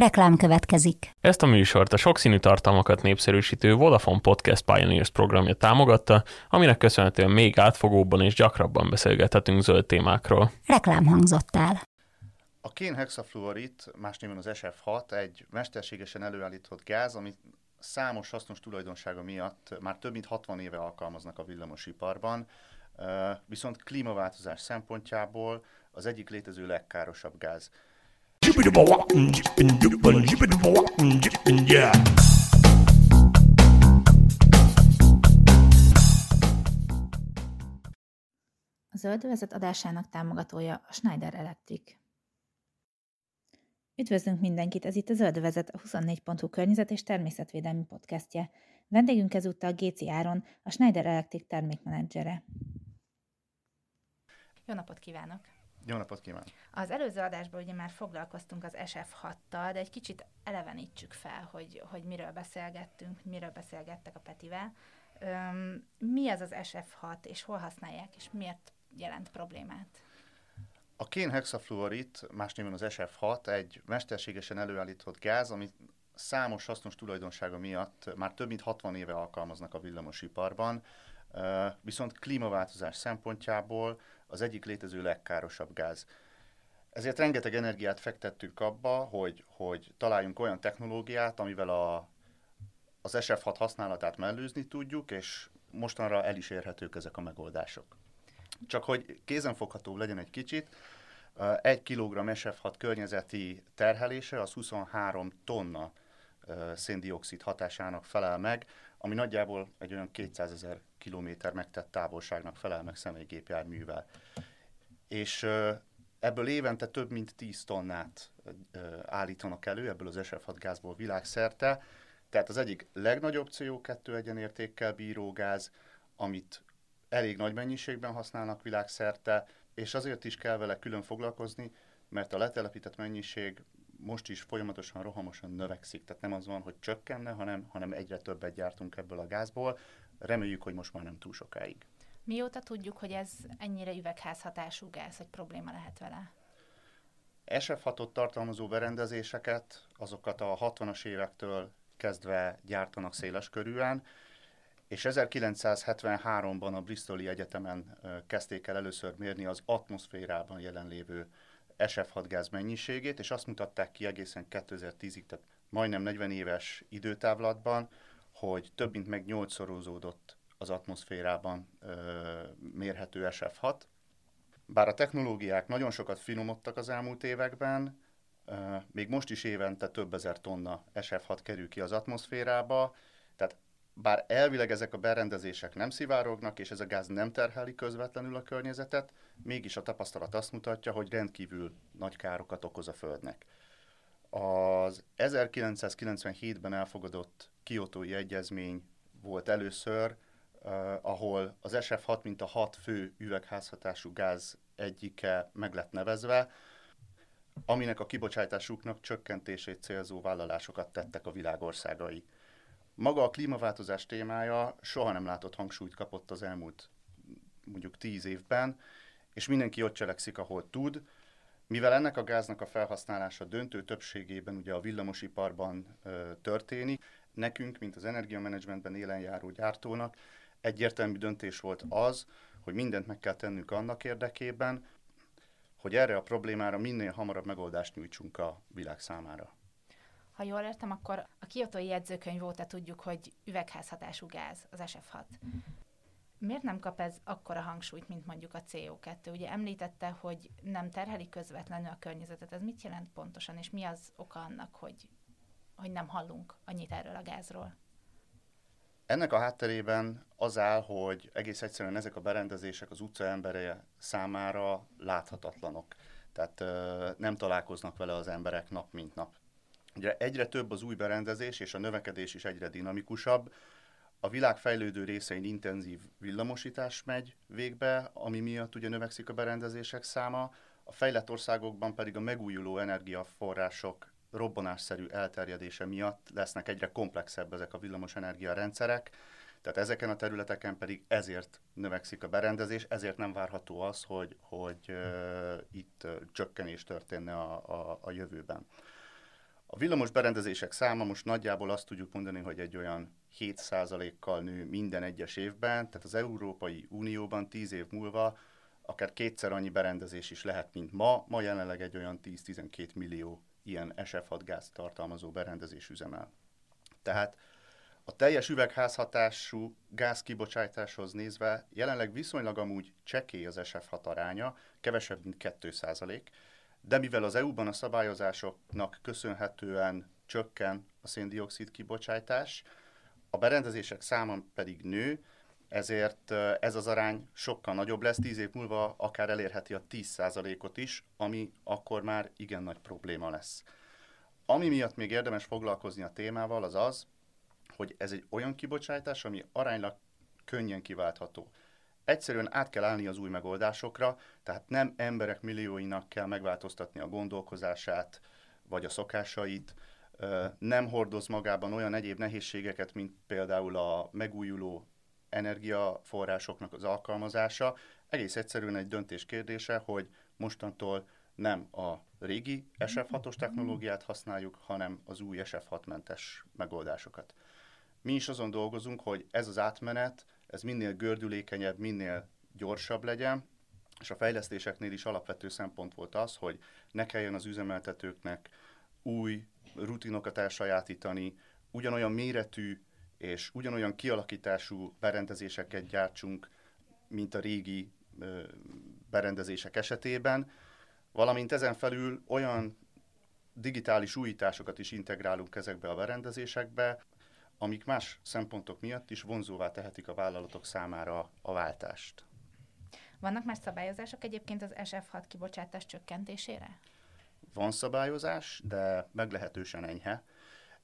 Reklám következik. Ezt a műsort a sokszínű tartalmakat népszerűsítő Vodafone Podcast Pioneers programja támogatta, aminek köszönhetően még átfogóbban és gyakrabban beszélgethetünk zöld témákról. Reklám hangzott el. A kén hexafluorid, más néven az SF6, egy mesterségesen előállított gáz, amit számos hasznos tulajdonsága miatt már több mint 60 éve alkalmaznak a villamosiparban, viszont klímaváltozás szempontjából az egyik létező legkárosabb gáz. A zöldövezet adásának támogatója a Schneider Electric. Üdvözlünk mindenkit, ez itt a Zöldövezet, a 24.hu környezet és természetvédelmi podcastje. Vendégünk ezúttal Géci Áron, a Schneider Electric termékmenedzsere. Jó napot kívánok! Jó napot kívánok! Az előző adásban ugye már foglalkoztunk az SF6-tal, de egy kicsit elevenítsük fel, hogy, hogy miről beszélgettünk, miről beszélgettek a Petivel. Üm, mi az az SF6, és hol használják, és miért jelent problémát? A kén hexafluorid, más néven az SF6, egy mesterségesen előállított gáz, amit számos hasznos tulajdonsága miatt már több mint 60 éve alkalmaznak a villamosiparban, viszont klímaváltozás szempontjából az egyik létező legkárosabb gáz. Ezért rengeteg energiát fektettünk abba, hogy, hogy találjunk olyan technológiát, amivel a, az SF6 használatát mellőzni tudjuk, és mostanra el is érhetők ezek a megoldások. Csak hogy kézenfogható legyen egy kicsit, egy kilogramm SF6 környezeti terhelése az 23 tonna széndiokszid hatásának felel meg, ami nagyjából egy olyan 200 ezer kilométer megtett távolságnak felel meg személygépjárművel. És ebből évente több mint 10 tonnát állítanak elő, ebből az SF6 gázból világszerte. Tehát az egyik legnagyobb CO2 egyenértékkel bíró gáz, amit elég nagy mennyiségben használnak világszerte, és azért is kell vele külön foglalkozni, mert a letelepített mennyiség most is folyamatosan, rohamosan növekszik. Tehát nem az van, hogy csökkenne, hanem, hanem egyre többet gyártunk ebből a gázból. Reméljük, hogy most már nem túl sokáig. Mióta tudjuk, hogy ez ennyire üvegházhatású gáz, hogy probléma lehet vele? SF6-ot tartalmazó berendezéseket, azokat a 60-as évektől kezdve gyártanak széles körűen, és 1973-ban a Bristoli Egyetemen kezdték el először mérni az atmoszférában jelenlévő SF6 gáz mennyiségét, és azt mutatták ki egészen 2010-ig, tehát majdnem 40 éves időtávlatban, hogy több mint meg 8-szorozódott az atmoszférában ö, mérhető SF6. Bár a technológiák nagyon sokat finomodtak az elmúlt években, ö, még most is évente több ezer tonna SF6 kerül ki az atmoszférába, tehát bár elvileg ezek a berendezések nem szivárognak, és ez a gáz nem terheli közvetlenül a környezetet, mégis a tapasztalat azt mutatja, hogy rendkívül nagy károkat okoz a Földnek. Az 1997-ben elfogadott Kiotói Egyezmény volt először, uh, ahol az SF6, mint a hat fő üvegházhatású gáz egyike meg lett nevezve, aminek a kibocsátásuknak csökkentését célzó vállalásokat tettek a világországai. Maga a klímaváltozás témája soha nem látott hangsúlyt kapott az elmúlt mondjuk tíz évben, és mindenki ott cselekszik, ahol tud. Mivel ennek a gáznak a felhasználása döntő többségében ugye a villamosiparban ö, történik, nekünk, mint az energiamenedzsmentben élen járó gyártónak egyértelmű döntés volt az, hogy mindent meg kell tennünk annak érdekében, hogy erre a problémára minél hamarabb megoldást nyújtsunk a világ számára. Ha jól értem, akkor a kiotói jegyzőkönyv óta tudjuk, hogy üvegházhatású gáz az SF6. Miért nem kap ez akkora hangsúlyt, mint mondjuk a CO2? Ugye említette, hogy nem terheli közvetlenül a környezetet. Ez mit jelent pontosan, és mi az oka annak, hogy, hogy nem hallunk annyit erről a gázról? Ennek a hátterében az áll, hogy egész egyszerűen ezek a berendezések az utca embere számára láthatatlanok. Tehát ö, nem találkoznak vele az emberek nap mint nap. Ugye egyre több az új berendezés, és a növekedés is egyre dinamikusabb. A világ fejlődő részein intenzív villamosítás megy végbe, ami miatt ugye növekszik a berendezések száma, a fejlett országokban pedig a megújuló energiaforrások robbanásszerű elterjedése miatt lesznek egyre komplexebb ezek a villamosenergia rendszerek, tehát ezeken a területeken pedig ezért növekszik a berendezés, ezért nem várható az, hogy, hogy uh, itt uh, csökkenés történne a, a, a jövőben. A villamos berendezések száma most nagyjából azt tudjuk mondani, hogy egy olyan 7%-kal nő minden egyes évben, tehát az Európai Unióban 10 év múlva akár kétszer annyi berendezés is lehet, mint ma. Ma jelenleg egy olyan 10-12 millió ilyen SF6 gáz tartalmazó berendezés üzemel. Tehát a teljes üvegházhatású gáz kibocsátáshoz nézve jelenleg viszonylag amúgy csekély az SF6 aránya, kevesebb, mint 2% de mivel az EU-ban a szabályozásoknak köszönhetően csökken a széndiokszid kibocsátás, a berendezések száma pedig nő, ezért ez az arány sokkal nagyobb lesz, 10 év múlva akár elérheti a 10%-ot is, ami akkor már igen nagy probléma lesz. Ami miatt még érdemes foglalkozni a témával, az az, hogy ez egy olyan kibocsátás, ami aránylag könnyen kiváltható. Egyszerűen át kell állni az új megoldásokra, tehát nem emberek millióinak kell megváltoztatni a gondolkozását, vagy a szokásait, nem hordoz magában olyan egyéb nehézségeket, mint például a megújuló energiaforrásoknak az alkalmazása. Egész egyszerűen egy döntés kérdése, hogy mostantól nem a régi SF6-os technológiát használjuk, hanem az új SF6-mentes megoldásokat. Mi is azon dolgozunk, hogy ez az átmenet, ez minél gördülékenyebb, minél gyorsabb legyen, és a fejlesztéseknél is alapvető szempont volt az, hogy ne kelljen az üzemeltetőknek új rutinokat elsajátítani, ugyanolyan méretű és ugyanolyan kialakítású berendezéseket gyártsunk, mint a régi berendezések esetében, valamint ezen felül olyan digitális újításokat is integrálunk ezekbe a berendezésekbe, amik más szempontok miatt is vonzóvá tehetik a vállalatok számára a váltást. Vannak más szabályozások egyébként az SF6 kibocsátás csökkentésére? Van szabályozás, de meglehetősen enyhe.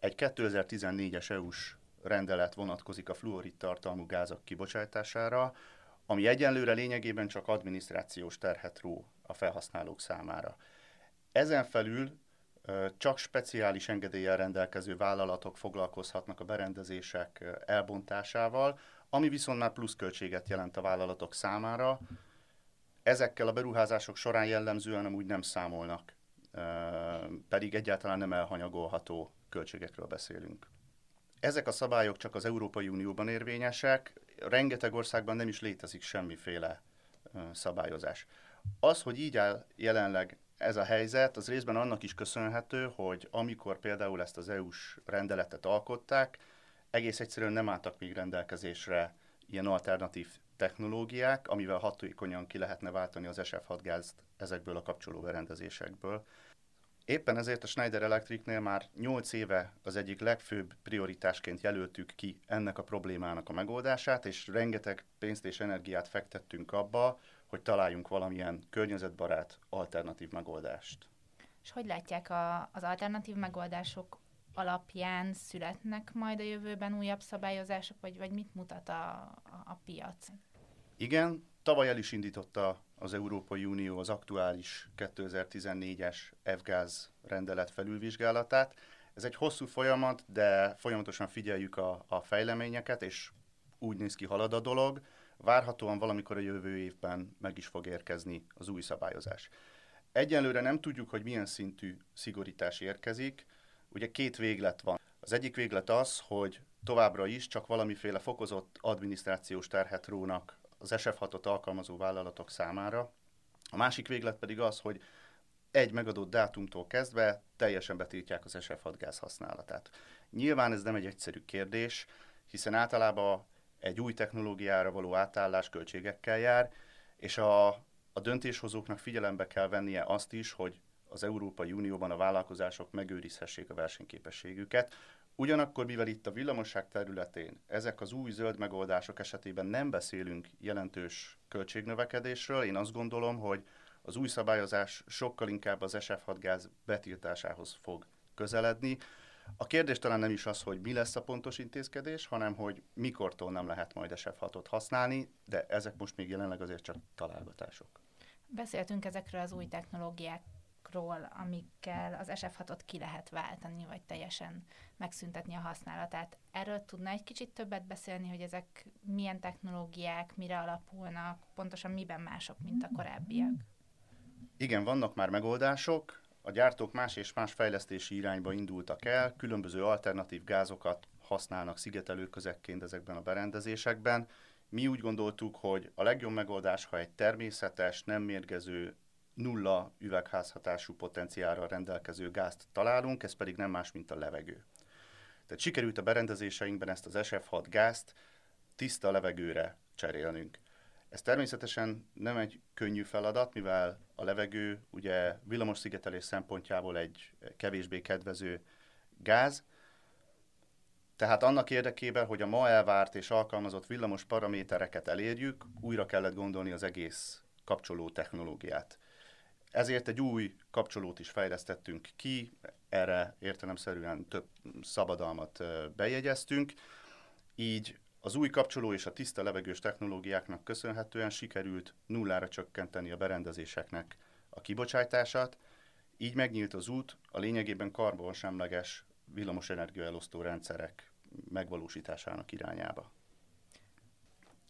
Egy 2014-es EU-s rendelet vonatkozik a fluorid tartalmú gázok kibocsátására, ami egyenlőre lényegében csak adminisztrációs terhet ró a felhasználók számára. Ezen felül csak speciális engedéllyel rendelkező vállalatok foglalkozhatnak a berendezések elbontásával, ami viszont már pluszköltséget jelent a vállalatok számára. Ezekkel a beruházások során jellemzően amúgy nem számolnak, pedig egyáltalán nem elhanyagolható költségekről beszélünk. Ezek a szabályok csak az Európai Unióban érvényesek, rengeteg országban nem is létezik semmiféle szabályozás. Az, hogy így áll jelenleg ez a helyzet, az részben annak is köszönhető, hogy amikor például ezt az EU-s rendeletet alkották, egész egyszerűen nem álltak még rendelkezésre ilyen alternatív technológiák, amivel hatékonyan ki lehetne váltani az SF6 gázt ezekből a kapcsoló berendezésekből. Éppen ezért a Schneider Electricnél már 8 éve az egyik legfőbb prioritásként jelöltük ki ennek a problémának a megoldását, és rengeteg pénzt és energiát fektettünk abba, hogy találjunk valamilyen környezetbarát alternatív megoldást. És hogy látják a, az alternatív megoldások alapján születnek majd a jövőben újabb szabályozások, vagy, vagy mit mutat a, a, a piac? Igen, tavaly el is indította az Európai Unió az aktuális 2014-es F-gáz rendelet felülvizsgálatát. Ez egy hosszú folyamat, de folyamatosan figyeljük a, a fejleményeket, és úgy néz ki halad a dolog. Várhatóan valamikor a jövő évben meg is fog érkezni az új szabályozás. Egyenlőre nem tudjuk, hogy milyen szintű szigorítás érkezik. Ugye két véglet van. Az egyik véglet az, hogy továbbra is csak valamiféle fokozott adminisztrációs terhet rónak az SF6-ot alkalmazó vállalatok számára. A másik véglet pedig az, hogy egy megadott dátumtól kezdve teljesen betiltják az SF6 gáz használatát. Nyilván ez nem egy egyszerű kérdés, hiszen általában egy új technológiára való átállás költségekkel jár, és a, a döntéshozóknak figyelembe kell vennie azt is, hogy az Európai Unióban a vállalkozások megőrizhessék a versenyképességüket. Ugyanakkor, mivel itt a villamosság területén ezek az új zöld megoldások esetében nem beszélünk jelentős költségnövekedésről, én azt gondolom, hogy az új szabályozás sokkal inkább az SF6 gáz betiltásához fog közeledni. A kérdés talán nem is az, hogy mi lesz a pontos intézkedés, hanem hogy mikortól nem lehet majd SF6-ot használni, de ezek most még jelenleg azért csak találgatások. Beszéltünk ezekről az új technológiákról, amikkel az SF6-ot ki lehet váltani, vagy teljesen megszüntetni a használatát. Erről tudna egy kicsit többet beszélni, hogy ezek milyen technológiák, mire alapulnak, pontosan miben mások, mint a korábbiak? Igen, vannak már megoldások, A gyártók más és más fejlesztési irányba indultak el, különböző alternatív gázokat használnak szigetelőközekként ezekben a berendezésekben. Mi úgy gondoltuk, hogy a legjobb megoldás, ha egy természetes, nem mérgező, nulla üvegházhatású potenciálra rendelkező gázt találunk, ez pedig nem más, mint a levegő. Tehát sikerült a berendezéseinkben ezt az SF6 gázt tiszta levegőre cserélnünk. Ez természetesen nem egy könnyű feladat, mivel a levegő ugye villamos szigetelés szempontjából egy kevésbé kedvező gáz, tehát annak érdekében, hogy a ma elvárt és alkalmazott villamos paramétereket elérjük, újra kellett gondolni az egész kapcsoló technológiát. Ezért egy új kapcsolót is fejlesztettünk ki, erre értelemszerűen több szabadalmat bejegyeztünk, így az új kapcsoló és a tiszta levegős technológiáknak köszönhetően sikerült nullára csökkenteni a berendezéseknek a kibocsátását, így megnyílt az út a lényegében karbonsemleges villamosenergia elosztó rendszerek megvalósításának irányába.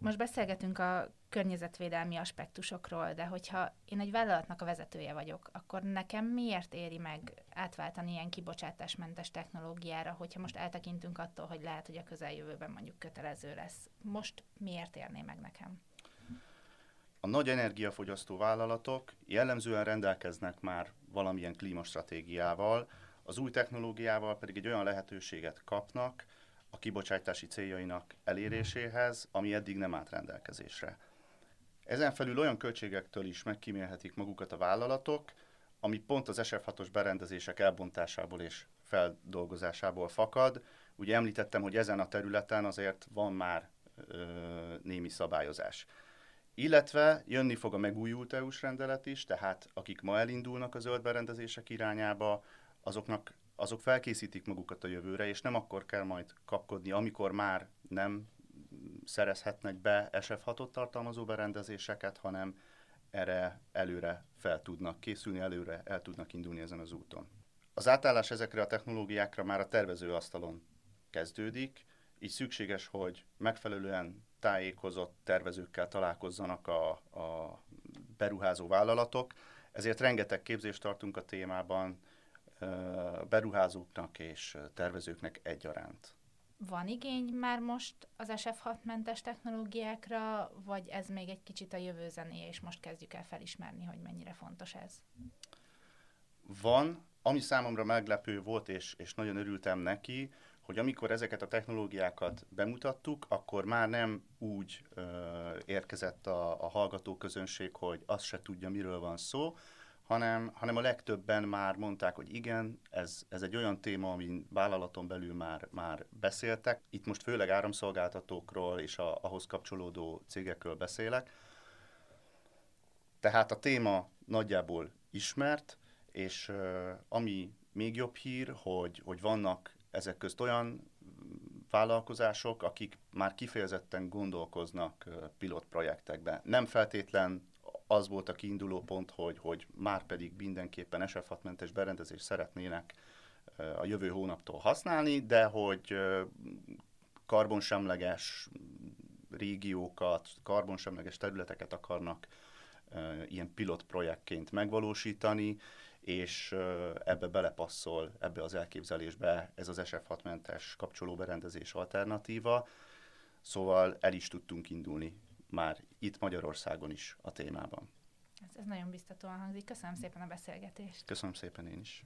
Most beszélgetünk a környezetvédelmi aspektusokról, de hogyha én egy vállalatnak a vezetője vagyok, akkor nekem miért éri meg átváltani ilyen kibocsátásmentes technológiára, hogyha most eltekintünk attól, hogy lehet, hogy a közeljövőben mondjuk kötelező lesz. Most miért érné meg nekem? A nagy energiafogyasztó vállalatok jellemzően rendelkeznek már valamilyen klímastratégiával, az új technológiával pedig egy olyan lehetőséget kapnak, kibocsátási céljainak eléréséhez, ami eddig nem állt rendelkezésre. Ezen felül olyan költségektől is megkímélhetik magukat a vállalatok, ami pont az SF6-os berendezések elbontásából és feldolgozásából fakad. Ugye említettem, hogy ezen a területen azért van már ö, némi szabályozás. Illetve jönni fog a megújult EU-s rendelet is, tehát akik ma elindulnak a zöld berendezések irányába, azoknak azok felkészítik magukat a jövőre, és nem akkor kell majd kapkodni, amikor már nem szerezhetnek be SF6-ot tartalmazó berendezéseket, hanem erre előre fel tudnak készülni, előre el tudnak indulni ezen az úton. Az átállás ezekre a technológiákra már a tervezőasztalon kezdődik, így szükséges, hogy megfelelően tájékozott tervezőkkel találkozzanak a, a beruházó vállalatok, ezért rengeteg képzést tartunk a témában, beruházóknak és tervezőknek egyaránt. Van igény már most az SF6 mentes technológiákra, vagy ez még egy kicsit a jövő zenéje, és most kezdjük el felismerni, hogy mennyire fontos ez? Van, ami számomra meglepő volt, és, és nagyon örültem neki, hogy amikor ezeket a technológiákat bemutattuk, akkor már nem úgy ö, érkezett a, a hallgató közönség, hogy azt se tudja, miről van szó, hanem, hanem a legtöbben már mondták, hogy igen, ez, ez egy olyan téma, amin vállalaton belül már, már beszéltek. Itt most főleg áramszolgáltatókról és a, ahhoz kapcsolódó cégekről beszélek. Tehát a téma nagyjából ismert, és uh, ami még jobb hír, hogy, hogy vannak ezek közt olyan vállalkozások, akik már kifejezetten gondolkoznak pilotprojektekben. Nem feltétlen az volt a kiinduló pont, hogy, hogy már pedig mindenképpen SF6-mentes berendezést szeretnének a jövő hónaptól használni, de hogy karbonsemleges régiókat, karbonsemleges területeket akarnak ilyen pilot projektként megvalósítani, és ebbe belepasszol, ebbe az elképzelésbe ez az SF6-mentes kapcsolóberendezés alternatíva, szóval el is tudtunk indulni már itt Magyarországon is a témában. Ez, ez nagyon biztatóan hangzik. Köszönöm szépen a beszélgetést. Köszönöm szépen én is.